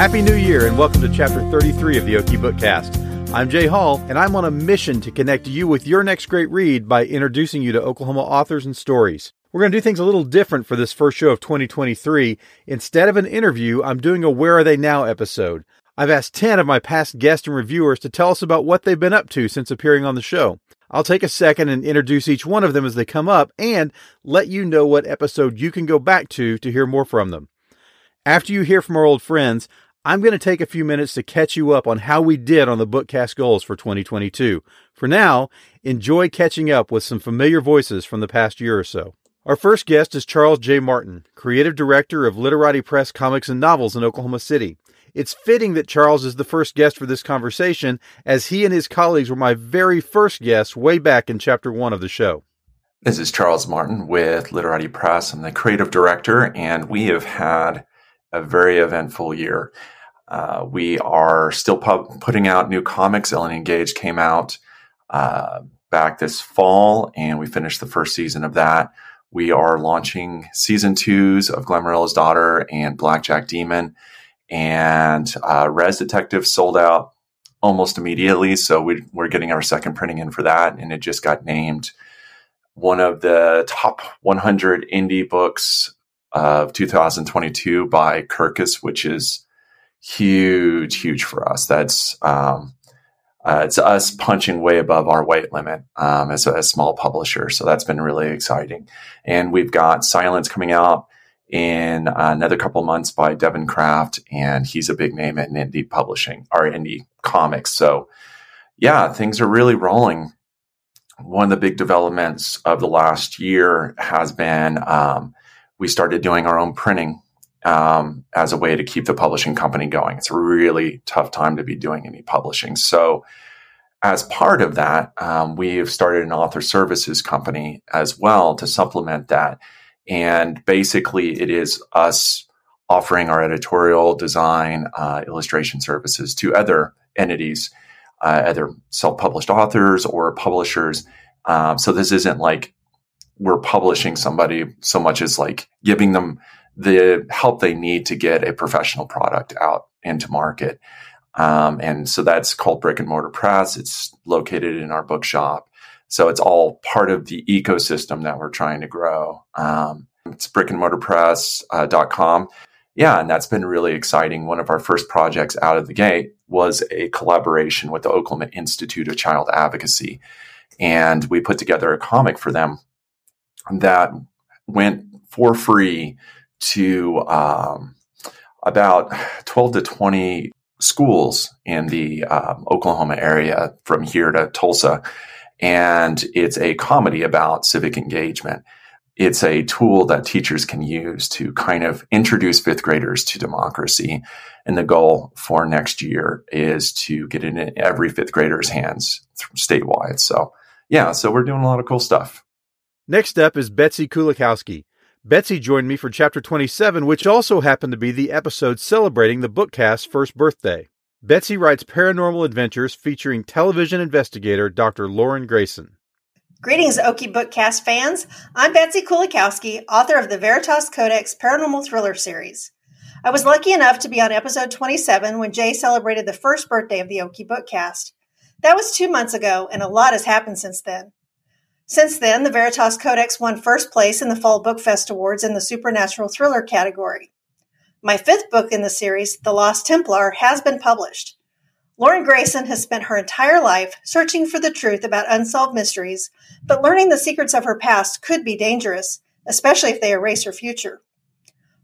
Happy New Year and welcome to chapter 33 of the Okie Bookcast. I'm Jay Hall, and I'm on a mission to connect you with your next great read by introducing you to Oklahoma authors and stories. We're going to do things a little different for this first show of 2023. Instead of an interview, I'm doing a Where Are They Now episode. I've asked 10 of my past guests and reviewers to tell us about what they've been up to since appearing on the show. I'll take a second and introduce each one of them as they come up and let you know what episode you can go back to to hear more from them. After you hear from our old friends, I'm going to take a few minutes to catch you up on how we did on the Bookcast goals for 2022. For now, enjoy catching up with some familiar voices from the past year or so. Our first guest is Charles J. Martin, creative director of Literati Press Comics and Novels in Oklahoma City. It's fitting that Charles is the first guest for this conversation, as he and his colleagues were my very first guests way back in chapter one of the show. This is Charles Martin with Literati Press. I'm the creative director, and we have had a very eventful year. Uh, we are still pub- putting out new comics. Ellen Engage came out uh, back this fall, and we finished the first season of that. We are launching season twos of Glamorilla's Daughter and Blackjack Demon and uh, Res Detective sold out almost immediately. So we, we're getting our second printing in for that, and it just got named one of the top 100 indie books of 2022 by Kirkus, which is huge, huge for us. That's um, uh, it's us punching way above our weight limit um, as a, small publisher. So that's been really exciting. And we've got Silence coming out in another couple months by Devin Kraft, and he's a big name in indie publishing or indie comics. So, yeah, things are really rolling. One of the big developments of the last year has been um, we started doing our own printing um, as a way to keep the publishing company going. It's a really tough time to be doing any publishing. So, as part of that, um, we've started an author services company as well to supplement that and basically, it is us offering our editorial, design, uh, illustration services to other entities, uh, either self published authors or publishers. Um, so this isn't like we're publishing somebody so much as like giving them the help they need to get a professional product out into market. Um, and so that's called Brick and Mortar Press. It's located in our bookshop. So it's all part of the ecosystem that we're trying to grow. Um, it's brickandmortarpress.com. Uh, yeah, and that's been really exciting. One of our first projects out of the gate was a collaboration with the Oklahoma Institute of Child Advocacy. And we put together a comic for them that went for free to um, about 12 to 20 schools in the um, Oklahoma area from here to Tulsa and it's a comedy about civic engagement. It's a tool that teachers can use to kind of introduce fifth graders to democracy. And the goal for next year is to get it in every fifth grader's hands statewide. So, yeah, so we're doing a lot of cool stuff. Next up is Betsy Kulikowski. Betsy joined me for chapter 27, which also happened to be the episode celebrating the bookcast's first birthday. Betsy writes paranormal adventures featuring television investigator Dr. Lauren Grayson. Greetings, Okie Bookcast fans. I'm Betsy Kulikowski, author of the Veritas Codex Paranormal Thriller series. I was lucky enough to be on episode 27 when Jay celebrated the first birthday of the Okie Bookcast. That was two months ago, and a lot has happened since then. Since then, the Veritas Codex won first place in the Fall Book Fest Awards in the Supernatural Thriller category. My fifth book in the series, The Lost Templar, has been published. Lauren Grayson has spent her entire life searching for the truth about unsolved mysteries, but learning the secrets of her past could be dangerous, especially if they erase her future.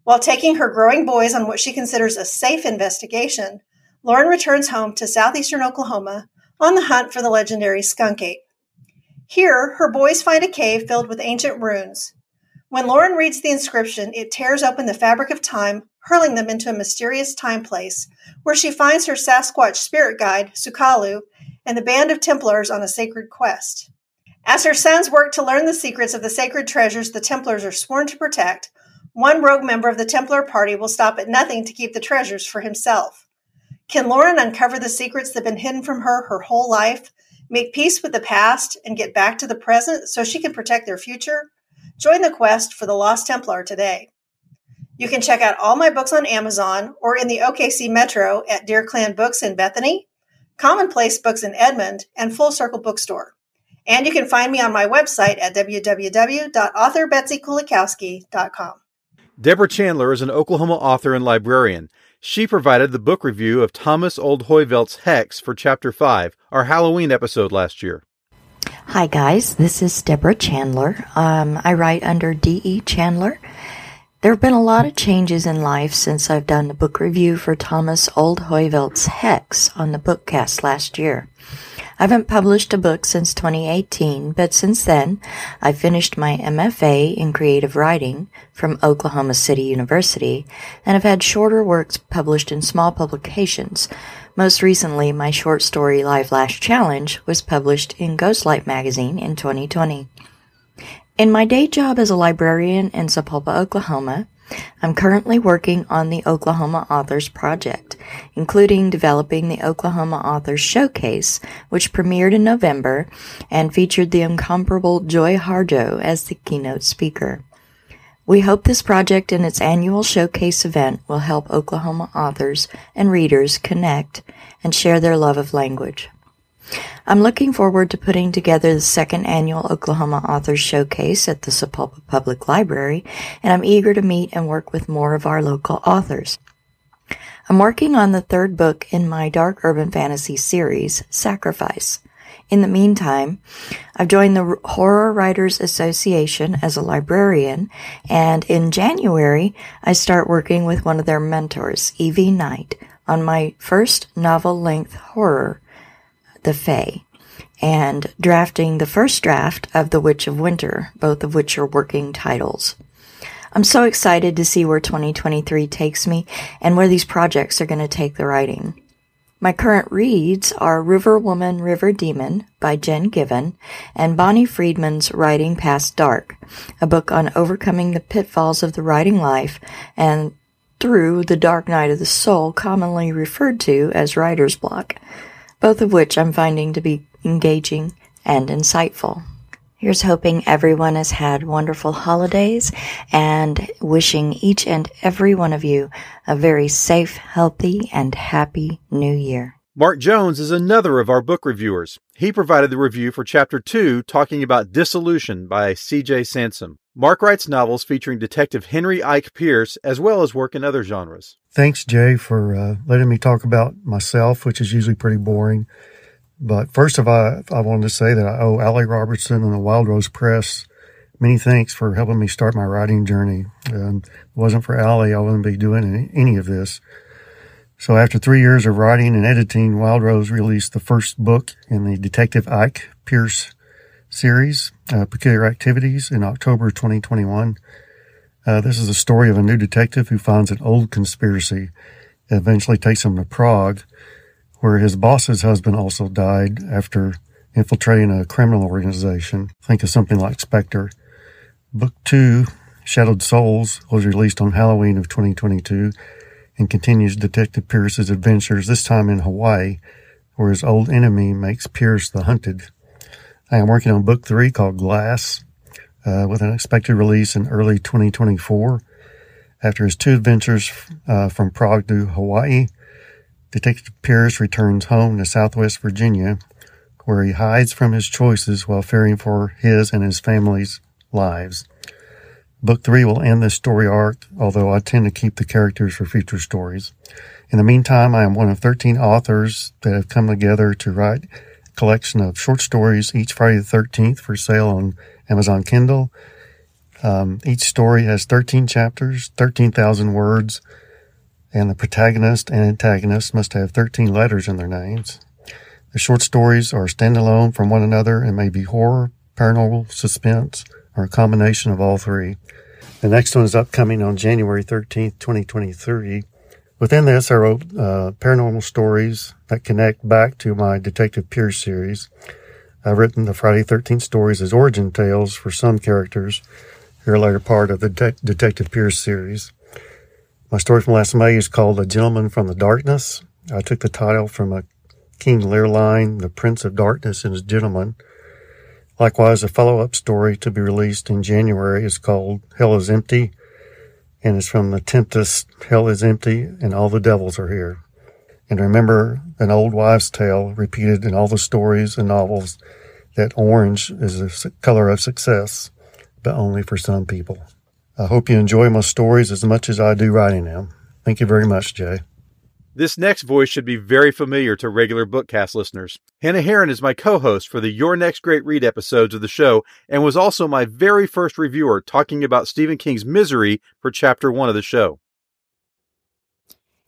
While taking her growing boys on what she considers a safe investigation, Lauren returns home to southeastern Oklahoma on the hunt for the legendary skunk ape. Here, her boys find a cave filled with ancient runes. When Lauren reads the inscription, it tears open the fabric of time hurling them into a mysterious time place, where she finds her Sasquatch spirit guide, Sukalu, and the band of Templars on a sacred quest. As her sons work to learn the secrets of the sacred treasures the Templars are sworn to protect, one rogue member of the Templar party will stop at nothing to keep the treasures for himself. Can Lauren uncover the secrets that have been hidden from her her whole life, make peace with the past, and get back to the present so she can protect their future? Join the quest for the Lost Templar today. You can check out all my books on Amazon or in the OKC Metro at Deer Clan Books in Bethany, Commonplace Books in Edmond, and Full Circle Bookstore. And you can find me on my website at www.authorBetsyKulikowski.com. Deborah Chandler is an Oklahoma author and librarian. She provided the book review of Thomas Olde Heuvelt's Hex for Chapter 5, our Halloween episode last year. Hi, guys. This is Deborah Chandler. Um, I write under D.E. Chandler. There have been a lot of changes in life since I've done the book review for Thomas Olde Heuvelt's Hex on the Bookcast last year. I haven't published a book since 2018, but since then, I finished my MFA in creative writing from Oklahoma City University and have had shorter works published in small publications. Most recently, my short story Live Lash Challenge was published in Ghostlight magazine in 2020. In my day job as a librarian in Sapulpa, Oklahoma, I'm currently working on the Oklahoma Authors Project, including developing the Oklahoma Authors Showcase, which premiered in November and featured the incomparable Joy Harjo as the keynote speaker. We hope this project and its annual showcase event will help Oklahoma authors and readers connect and share their love of language. I'm looking forward to putting together the second annual Oklahoma Authors Showcase at the Sapulpa Public Library, and I'm eager to meet and work with more of our local authors. I'm working on the third book in my dark urban fantasy series, Sacrifice. In the meantime, I've joined the Horror Writers Association as a librarian, and in January, I start working with one of their mentors, E.V. Knight, on my first novel length horror, The Fae, and drafting the first draft of The Witch of Winter, both of which are working titles. I'm so excited to see where 2023 takes me and where these projects are going to take the writing. My current reads are River Woman, River Demon by Jen Givhan and Bonnie Friedman's Writing Past Dark, a book on overcoming the pitfalls of the writing life and through the dark night of the soul, commonly referred to as writer's block, both of which I'm finding to be engaging and insightful. Here's hoping everyone has had wonderful holidays and wishing each and every one of you a very safe, healthy, and happy new year. Mark Jones is another of our book reviewers. He provided the review for Chapter 2 talking about Dissolution by C.J. Sansom. Mark writes novels featuring Detective Henry Ike Pierce as well as work in other genres. Thanks, Jay, for uh, letting me talk about myself, which is usually pretty boring. But first of all, I wanted to say that I owe Allie Robertson and the Wild Rose Press many thanks for helping me start my writing journey. If it wasn't for Allie, I wouldn't be doing any of this. So after three years of writing and editing, Wild Rose released the first book in the Detective Ike Pierce series, uh, Peculiar Activities, in October 2021. Uh, this is a story of a new detective who finds an old conspiracy that eventually takes him to Prague where his boss's husband also died after infiltrating a criminal organization. Think of something like Spectre. Book two, Shadowed Souls, was released on Halloween of 2022 and continues Detective Pierce's adventures, this time in Hawaii, where his old enemy makes Pierce the hunted. I am working on book three called Glass, uh, with an expected release in early 2024. After his two adventures uh, from Prague to Hawaii, Detective Pierce returns home to Southwest Virginia, where he hides from his choices while fearing for his and his family's lives. Book three will end this story arc, although I tend to keep the characters for future stories. In the meantime, I am one of 13 authors that have come together to write a collection of short stories each Friday the 13th for sale on Amazon Kindle. Um, each story has 13 chapters, 13,000 words, and the protagonist and antagonist must have 13 letters in their names. The short stories are standalone from one another and may be horror, paranormal, suspense, or a combination of all three. The next one is upcoming on January 13th, 2023. Within this, I wrote uh, paranormal stories that connect back to my Detective Pierce series. I've written the Friday 13th stories as origin tales for some characters who are a later part of the De- Detective Pierce series. My story from last May is called A Gentleman from the Darkness. I took the title from a King Lear line, The Prince of Darkness and His Gentleman. Likewise, a follow-up story to be released in January is called Hell is Empty, and it's from the Tempest, Hell is Empty, and All the Devils Are Here. And remember an old wives' tale repeated in all the stories and novels that orange is a color of success, but only for some people. I hope you enjoy my stories as much as I do writing them. Thank you very much, Jay. This next voice should be very familiar to regular Bookcast listeners. Hannah Herron is my co-host for the Your Next Great Read episodes of the show and was also my very first reviewer talking about Stephen King's Misery for chapter one of the show.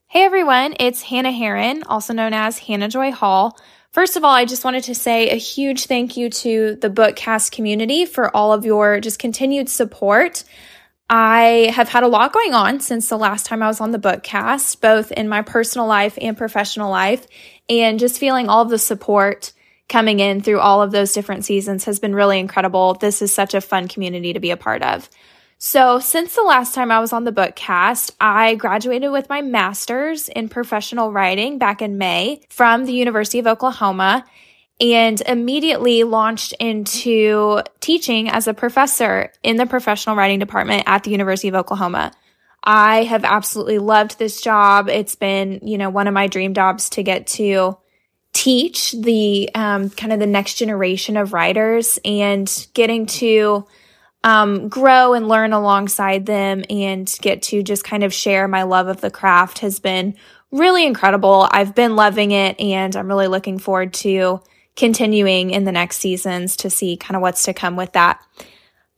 Hey everyone, it's Hannah Herron, also known as Hannah Joy Hall. First of all, I just wanted to say a huge thank you to the Bookcast community for all of your just continued support. I have had a lot going on since the last time I was on the bookcast, both in my personal life and professional life. And just feeling all the support coming in through all of those different seasons has been really incredible. This is such a fun community to be a part of. So, since the last time I was on the bookcast, I graduated with my master's in professional writing back in May from the University of Oklahoma and immediately launched into teaching as a professor in the professional writing department at the University of Oklahoma. I have absolutely loved this job. It's been, you know, one of my dream jobs to get to teach the um, kind of the next generation of writers and getting to um, grow and learn alongside them and get to just kind of share my love of the craft has been really incredible. I've been loving it and I'm really looking forward to continuing in the next seasons to see kind of what's to come with that.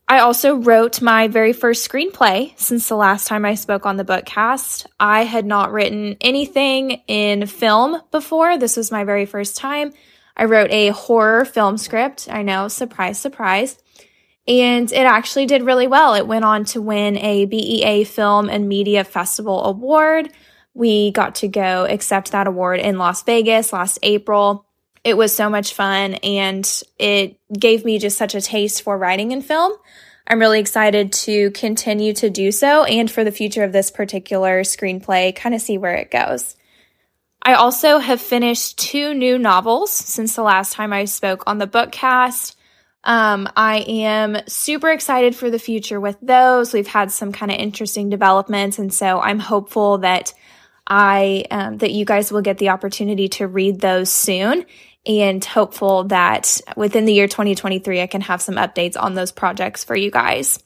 I also wrote my very first screenplay since the last time I spoke on the bookcast. I had not written anything in film before. This was my very first time. I wrote a horror film script. I know, surprise, surprise. And it actually did really well. It went on to win a BEA Film and Media Festival Award. We got to go accept that award in Las Vegas last April it was so much fun and it gave me just such a taste for writing and film. I'm really excited to continue to do so and for the future of this particular screenplay, kind of see where it goes. I also have finished two new novels since the last time I spoke on the bookcast. Um, I am super excited for the future with those. We've had some kind of interesting developments, and so I'm hopeful that I um, that you guys will get the opportunity to read those soon and hopeful that within the year 2023, I can have some updates on those projects for you guys.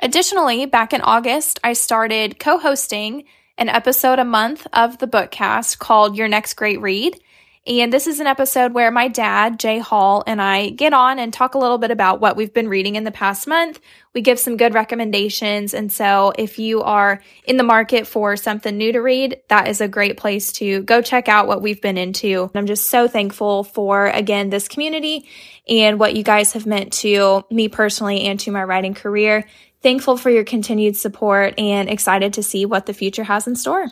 Additionally, back in August, I started co hosting an episode a month of the bookcast called Your Next Great Read. And this is an episode where my dad, Jay Hall, and I get on and talk a little bit about what we've been reading in the past month. We give some good recommendations. And so if you are in the market for something new to read, that is a great place to go check out what we've been into. I'm just so thankful for, again, this community and what you guys have meant to me personally and to my writing career. Thankful for your continued support and excited to see what the future has in store.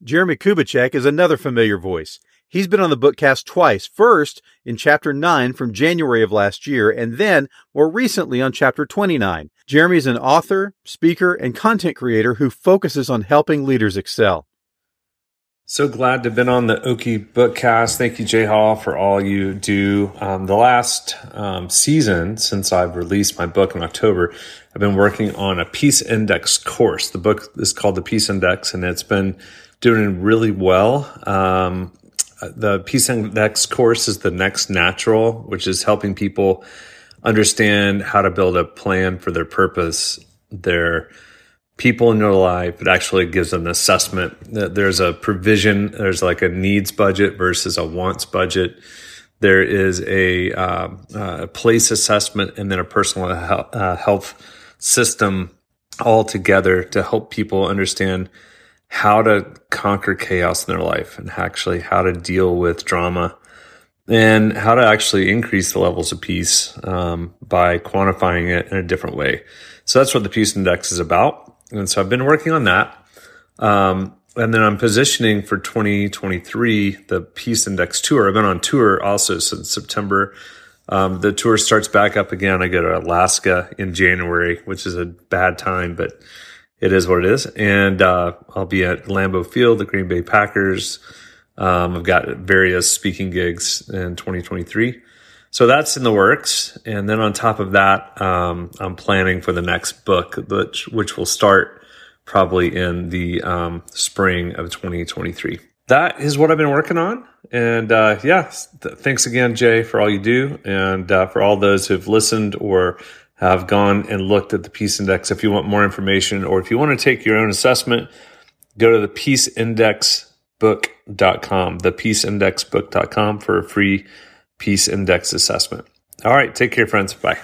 Jeremie Kubicek is another familiar voice. He's been on the bookcast twice. First in chapter 9 from January of last year, and then more recently on chapter 29. Jeremie is an author, speaker, and content creator who focuses on helping leaders excel. So glad to have been on the Okie Bookcast. Thank you, Jay Hall, for all you do. Um, the last um, season, since I've released my book in October, I've been working on a Peace Index course. The book is called the Peace Index, and it's been doing really well. Um, the Index course is the next natural, which is helping people understand how to build a plan for their purpose, their people in their life. It actually gives them an assessment that there's a provision, there's like a needs budget versus a wants budget. There is a, uh, uh, place assessment and then a personal health, uh, health system all together to help people understand how to conquer chaos in their life and actually how to deal with drama and how to actually increase the levels of peace um, by quantifying it in a different way. So that's what the Peace Index is about. And so I've been working on that. Um, and then I'm positioning for 2023 the Peace Index tour. I've been on tour also since September. Um, the tour starts back up again. I go to Alaska in January, which is a bad time, but it is what it is. And uh, I'll be at Lambeau Field, the Green Bay Packers. Um, I've got various speaking gigs in 2023. So that's in the works. And then on top of that, um, I'm planning for the next book, which, which will start probably in the um, spring of 2023. That is what I've been working on. And uh, yeah, th- thanks again, Jay, for all you do and uh, for all those who've listened or have gone and looked at the Peace Index. If you want more information or if you want to take your own assessment, go to the peaceindexbook.com, the peaceindexbook.com for a free Peace Index assessment. All right, take care, friends. Bye.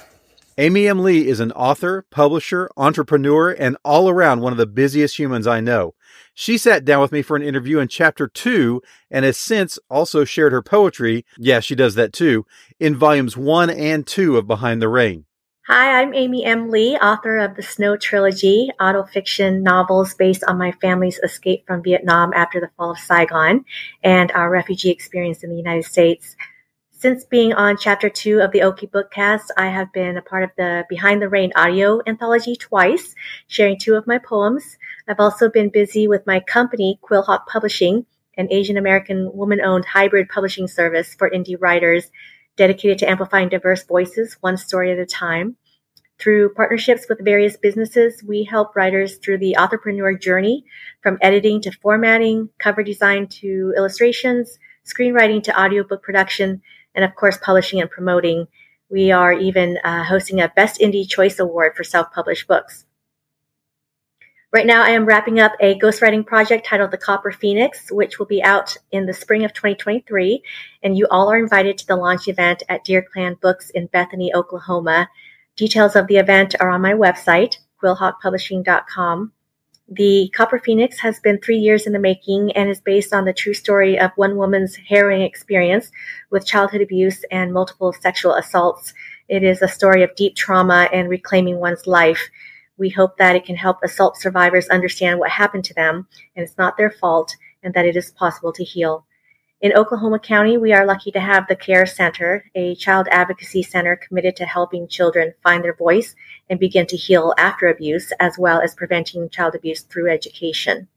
Amy M. Lee is an author, publisher, entrepreneur, and all around one of the busiest humans I know. She sat down with me for an interview in chapter two and has since also shared her poetry. Yeah, she does that too in volumes one and two of Behind the Rain. Hi, I'm Amy M. Lee, author of the Snow Trilogy, autofiction novels based on my family's escape from Vietnam after the fall of Saigon and our refugee experience in the United States. Since being on chapter two of the Okie Bookcast, I have been a part of the Behind the Rain audio anthology twice, sharing two of my poems. I've also been busy with my company, Quillhawk Publishing, an Asian American woman owned hybrid publishing service for indie writers dedicated to amplifying diverse voices, one story at a time. Through partnerships with various businesses, we help writers through the entrepreneur journey from editing to formatting, cover design to illustrations, screenwriting to audiobook production, and of course, publishing and promoting. We are even uh, hosting a Best Indie Choice Award for self published books. Right now, I am wrapping up a ghostwriting project titled The Copper Phoenix, which will be out in the spring of 2023. And you all are invited to the launch event at Deer Clan Books in Bethany, Oklahoma. Details of the event are on my website, quillhawkpublishing.com. The Copper Phoenix has been three years in the making and is based on the true story of one woman's harrowing experience with childhood abuse and multiple sexual assaults. It is a story of deep trauma and reclaiming one's life. We hope that it can help assault survivors understand what happened to them and it's not their fault and that it is possible to heal. In Oklahoma County, we are lucky to have the CARE Center, a child advocacy center committed to helping children find their voice and begin to heal after abuse, as well as preventing child abuse through education.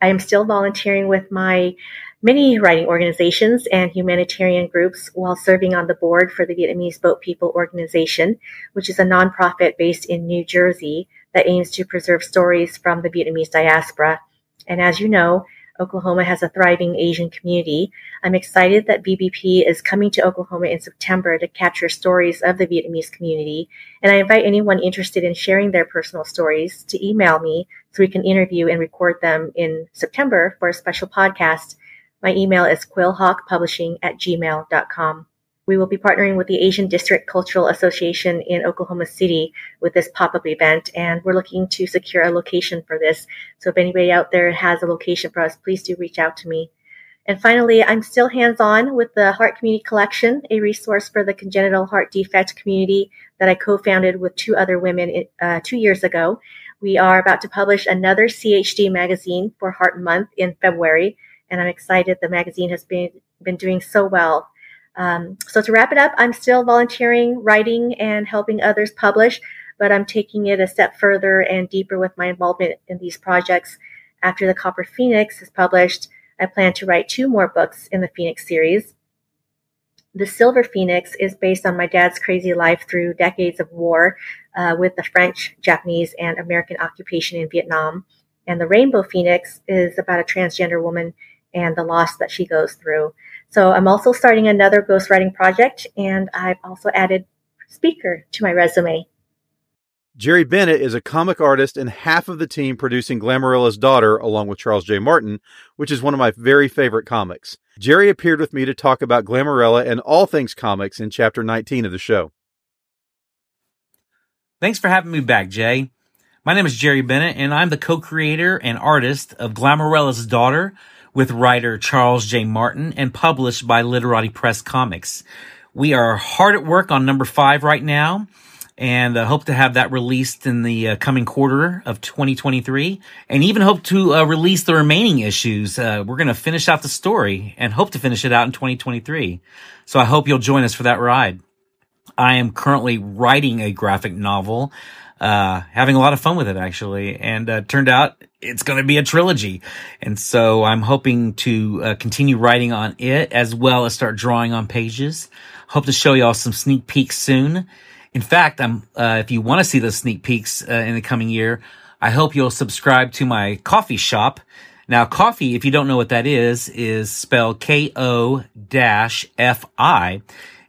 I am still volunteering with my many writing organizations and humanitarian groups while serving on the board for the Vietnamese Boat People Organization, which is a nonprofit based in New Jersey that aims to preserve stories from the Vietnamese diaspora. And as you know, Oklahoma has a thriving Asian community. I'm excited that VBP is coming to Oklahoma in September to capture stories of the Vietnamese community. And I invite anyone interested in sharing their personal stories to email me so we can interview and record them in September for a special podcast. My email is quillhawkpublishing at gmail.com. We will be partnering with the Asian District Cultural Association in Oklahoma City with this pop-up event, and we're looking to secure a location for this. So if anybody out there has a location for us, please do reach out to me. And finally, I'm still hands-on with the Heart Community Collection, a resource for the congenital heart defect community that I co-founded with two other women uh, two years ago. We are about to publish another CHD magazine for Heart Month in February, and I'm excited. The magazine has been been doing so well um, so to wrap it up, I'm still volunteering, writing, and helping others publish, but I'm taking it a step further and deeper with my involvement in these projects. After the Copper Phoenix is published, I plan to write two more books in the Phoenix series. The Silver Phoenix is based on my dad's crazy life through decades of war uh, with the French, Japanese, and American occupation in Vietnam. And the Rainbow Phoenix is about a transgender woman and the loss that she goes through. So I'm also starting another ghostwriting project, and I've also added speaker to my resume. Jerry Bennett is a comic artist and half of the team producing Glamorilla's Daughter along with Charles J. Martin, which is one of my very favorite comics. Jerry appeared with me to talk about Glamorilla and all things comics in chapter 19 of the show. Thanks for having me back, Jay. My name is Jerry Bennett, and I'm the co-creator and artist of Glamorilla's Daughter, with writer Charles J. Martin and published by Literati Press Comics. We are hard at work on number five right now and uh, hope to have that released in the uh, coming quarter of 2023 and even hope to uh, release the remaining issues. Uh, we're going to finish out the story and hope to finish it out in 2023. So I hope you'll join us for that ride. I am currently writing a graphic novel uh, having a lot of fun with it actually. And uh, turned out it's going to be a trilogy. And so I'm hoping to uh, continue writing on it as well as start drawing on pages. Hope to show y'all some sneak peeks soon. In fact, I'm, uh, if you want to see those sneak peeks uh, in the coming year, I hope you'll subscribe to my Ko-fi shop. Now, Ko-fi, if you don't know what that is, is spelled K-O dash F-I.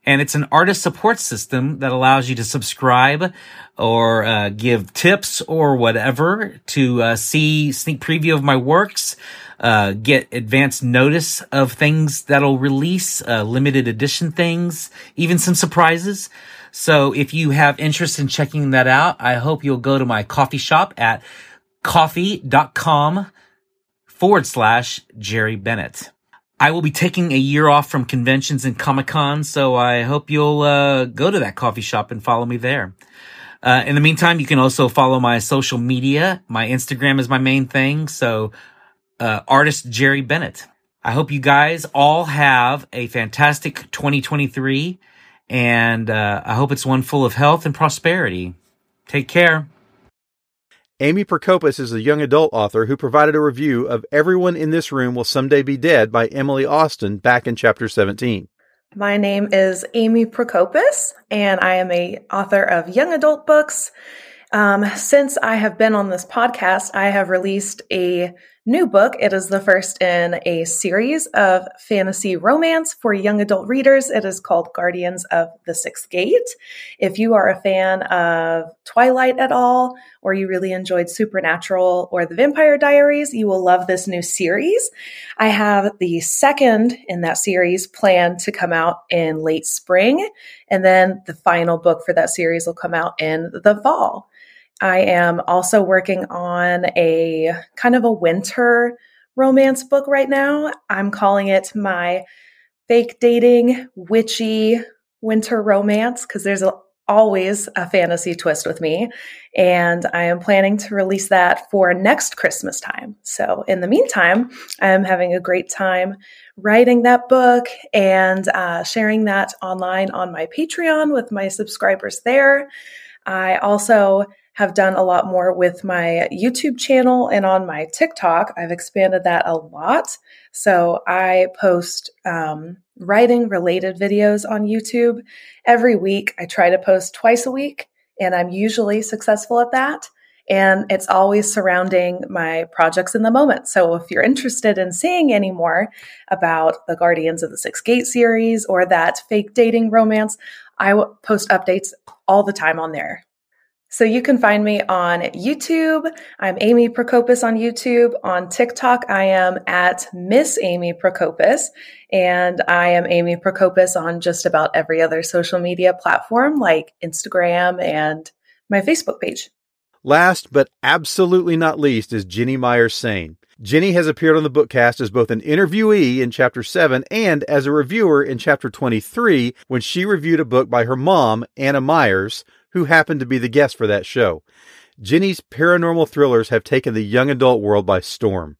And it's an artist support system that allows you to subscribe or uh, give tips or whatever to uh, see sneak preview of my works, uh, get advance notice of things that'll release, uh, limited edition things, even some surprises. So if you have interest in checking that out, I hope you'll go to my Ko-fi shop at ko-fi.com forward slash Jerry Bennett. I will be taking a year off from conventions and Comic Con, so I hope you'll uh, go to that Ko-fi shop and follow me there. Uh, in the meantime, you can also follow my social media. My Instagram is my main thing, so uh, artist Jerry Bennett. I hope you guys all have a fantastic 2023, and uh, I hope it's one full of health and prosperity. Take care. Amy Prokopis is a young adult author who provided a review of Everyone in This Room Will Someday Be Dead by Emily Austin back in chapter 17. My name is Amy Prokopis, and I am a author of young adult books. Um, since I have been on this podcast, I have released a new book. It is the first in a series of fantasy romance for young adult readers. It is called Guardians of the Sixth Gate. If you are a fan of Twilight at all, or you really enjoyed Supernatural or The Vampire Diaries, you will love this new series. I have the second in that series planned to come out in late spring, and then the final book for that series will come out in the fall. I am also working on a kind of a winter romance book right now. I'm calling it my fake dating witchy winter romance because there's a, always a fantasy twist with me. And I am planning to release that for next Christmas time. So in the meantime, I'm having a great time writing that book and uh, sharing that online on my Patreon with my subscribers there. I also have done a lot more with my YouTube channel and on my TikTok. I've expanded that a lot. So I post um, writing related videos on YouTube every week. I try to post twice a week, and I'm usually successful at that. And it's always surrounding my projects in the moment. So if you're interested in seeing any more about the Guardians of the Six Gate series or that fake dating romance, I post updates all the time on there. So you can find me on YouTube. I'm Amy Prokopis on YouTube. On TikTok, I am at Miss Amy Prokopis. And I am Amy Prokopis on just about every other social media platform like Instagram and my Facebook page. Last but absolutely not least is Ginny Myers Sain. Ginny has appeared on the bookcast as both an interviewee in chapter 7 and as a reviewer in chapter 23 when she reviewed a book by her mom, Anna Myers, who happened to be the guest for that show. Ginny's paranormal thrillers have taken the young adult world by storm.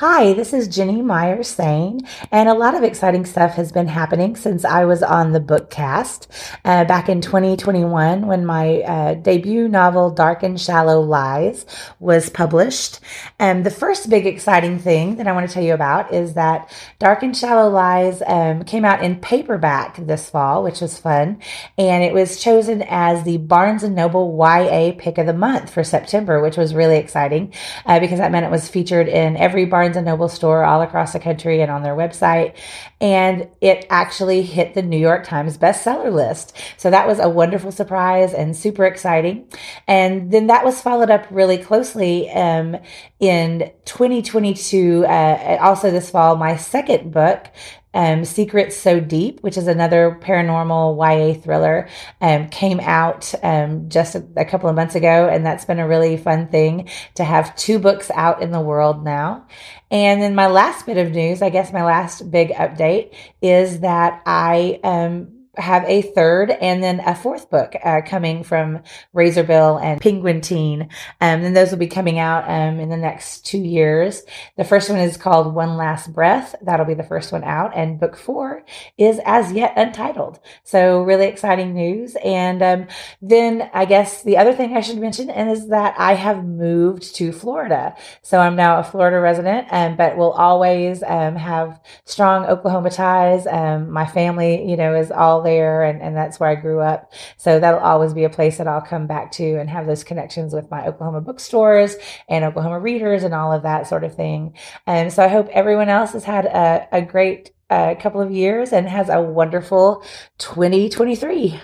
Hi, this is Ginny Myers Sain, and a lot of exciting stuff has been happening since I was on the bookcast uh, back in 2021 when my uh, debut novel, Dark and Shallow Lies, was published. And the first big exciting thing that I want to tell you about is that Dark and Shallow Lies um, came out in paperback this fall, which was fun, and it was chosen as the Barnes Noble YA Pick of the Month for September, which was really exciting uh, because that meant it was featured in every Barnes and Noble store all across the country and on their website. And it actually hit the New York Times bestseller list. So that was a wonderful surprise and super exciting. And then that was followed up really closely um, in 2022. Uh, also this fall, my second book, um, Secrets So Deep, which is another paranormal YA thriller, um, came out um, just a, a, couple of months ago. And that's been a really fun thing to have two books out in the world now. And then my last bit of news, I guess my last big update is that I um, have a third and then a fourth book uh, coming from Razorbill and Penguin Teen. Um, and those will be coming out um, in the next two years. The first one is called One Last Breath. That'll be the first one out. And book four is as yet untitled. So really exciting news. And um, then I guess the other thing I should mention is that I have moved to Florida. So I'm now a Florida resident, um, but will always um, have strong Oklahoma ties. Um, my family, you know, is all there and, and that's where I grew up. So that'll always be a place that I'll come back to and have those connections with my Oklahoma bookstores and Oklahoma readers and all of that sort of thing. And so I hope everyone else has had a, a great uh, couple of years and has a wonderful 2023.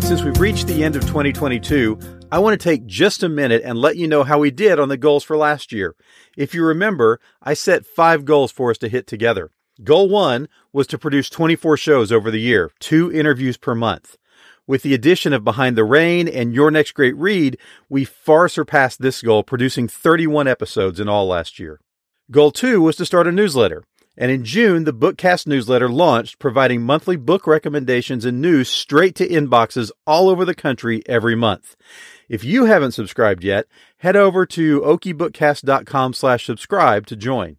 Since we've reached the end of 2022, I want to take just a minute and let you know how we did on the goals for last year. If you remember, I set five goals for us to hit together. Goal one was to produce 24 shows over the year, two interviews per month. With the addition of Behind the Rain and Your Next Great Read, we far surpassed this goal, producing 31 episodes in all last year. Goal two was to start a newsletter. And in June, the Bookcast newsletter launched, providing monthly book recommendations and news straight to inboxes all over the country every month. If you haven't subscribed yet, head over to okiebookcast.com slash subscribe to join.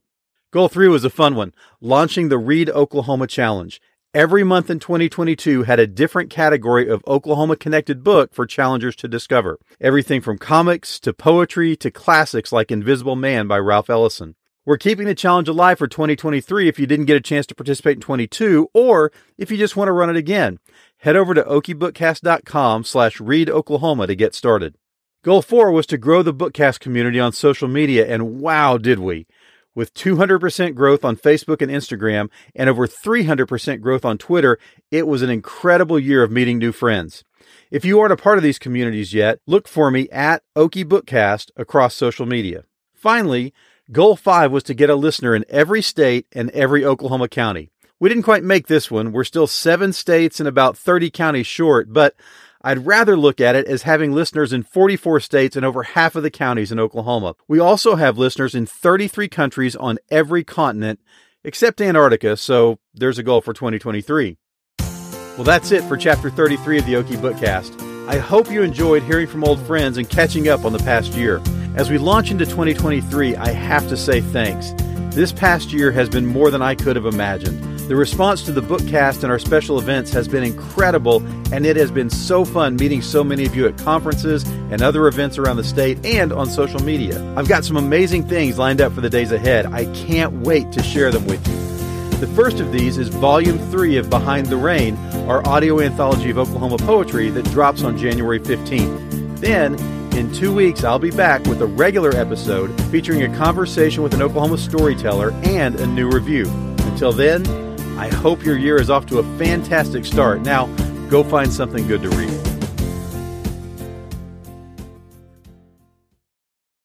Goal three was a fun one, launching the Read Oklahoma Challenge. Every month in 2022 had a different category of Oklahoma connected book for challengers to discover. Everything from comics to poetry to classics like Invisible Man by Ralph Ellison. We're keeping the challenge alive for 2023 if you didn't get a chance to participate in 22 or if you just want to run it again. Head over to okiebookcast.com slash read Oklahoma to get started. Goal four was to grow the Bookcast community on social media, and wow, did we! With 200% growth on Facebook and Instagram and over 300% growth on Twitter, it was an incredible year of meeting new friends. If you aren't a part of these communities yet, look for me at Okie Bookcast across social media. Finally, Goal five was to get a listener in every state and every Oklahoma county. We didn't quite make this one. We're still seven states and about 30 counties short, but I'd rather look at it as having listeners in 44 states and over half of the counties in Oklahoma. We also have listeners in 33 countries on every continent except Antarctica, so there's a goal for 2023. Well, that's it for chapter 33 of the Okie Bookcast. I hope you enjoyed hearing from old friends and catching up on the past year. As we launch into 2023, I have to say thanks. This past year has been more than I could have imagined. The response to the bookcast and our special events has been incredible, and it has been so fun meeting so many of you at conferences and other events around the state and on social media. I've got some amazing things lined up for the days ahead. I can't wait to share them with you. The first of these is Volume 3 of Behind the Rain, our audio anthology of Oklahoma poetry that drops on January 15th. Then, in two weeks, I'll be back with a regular episode featuring a conversation with an Oklahoma storyteller and a new review. Until then, I hope your year is off to a fantastic start. Now, go find something good to read.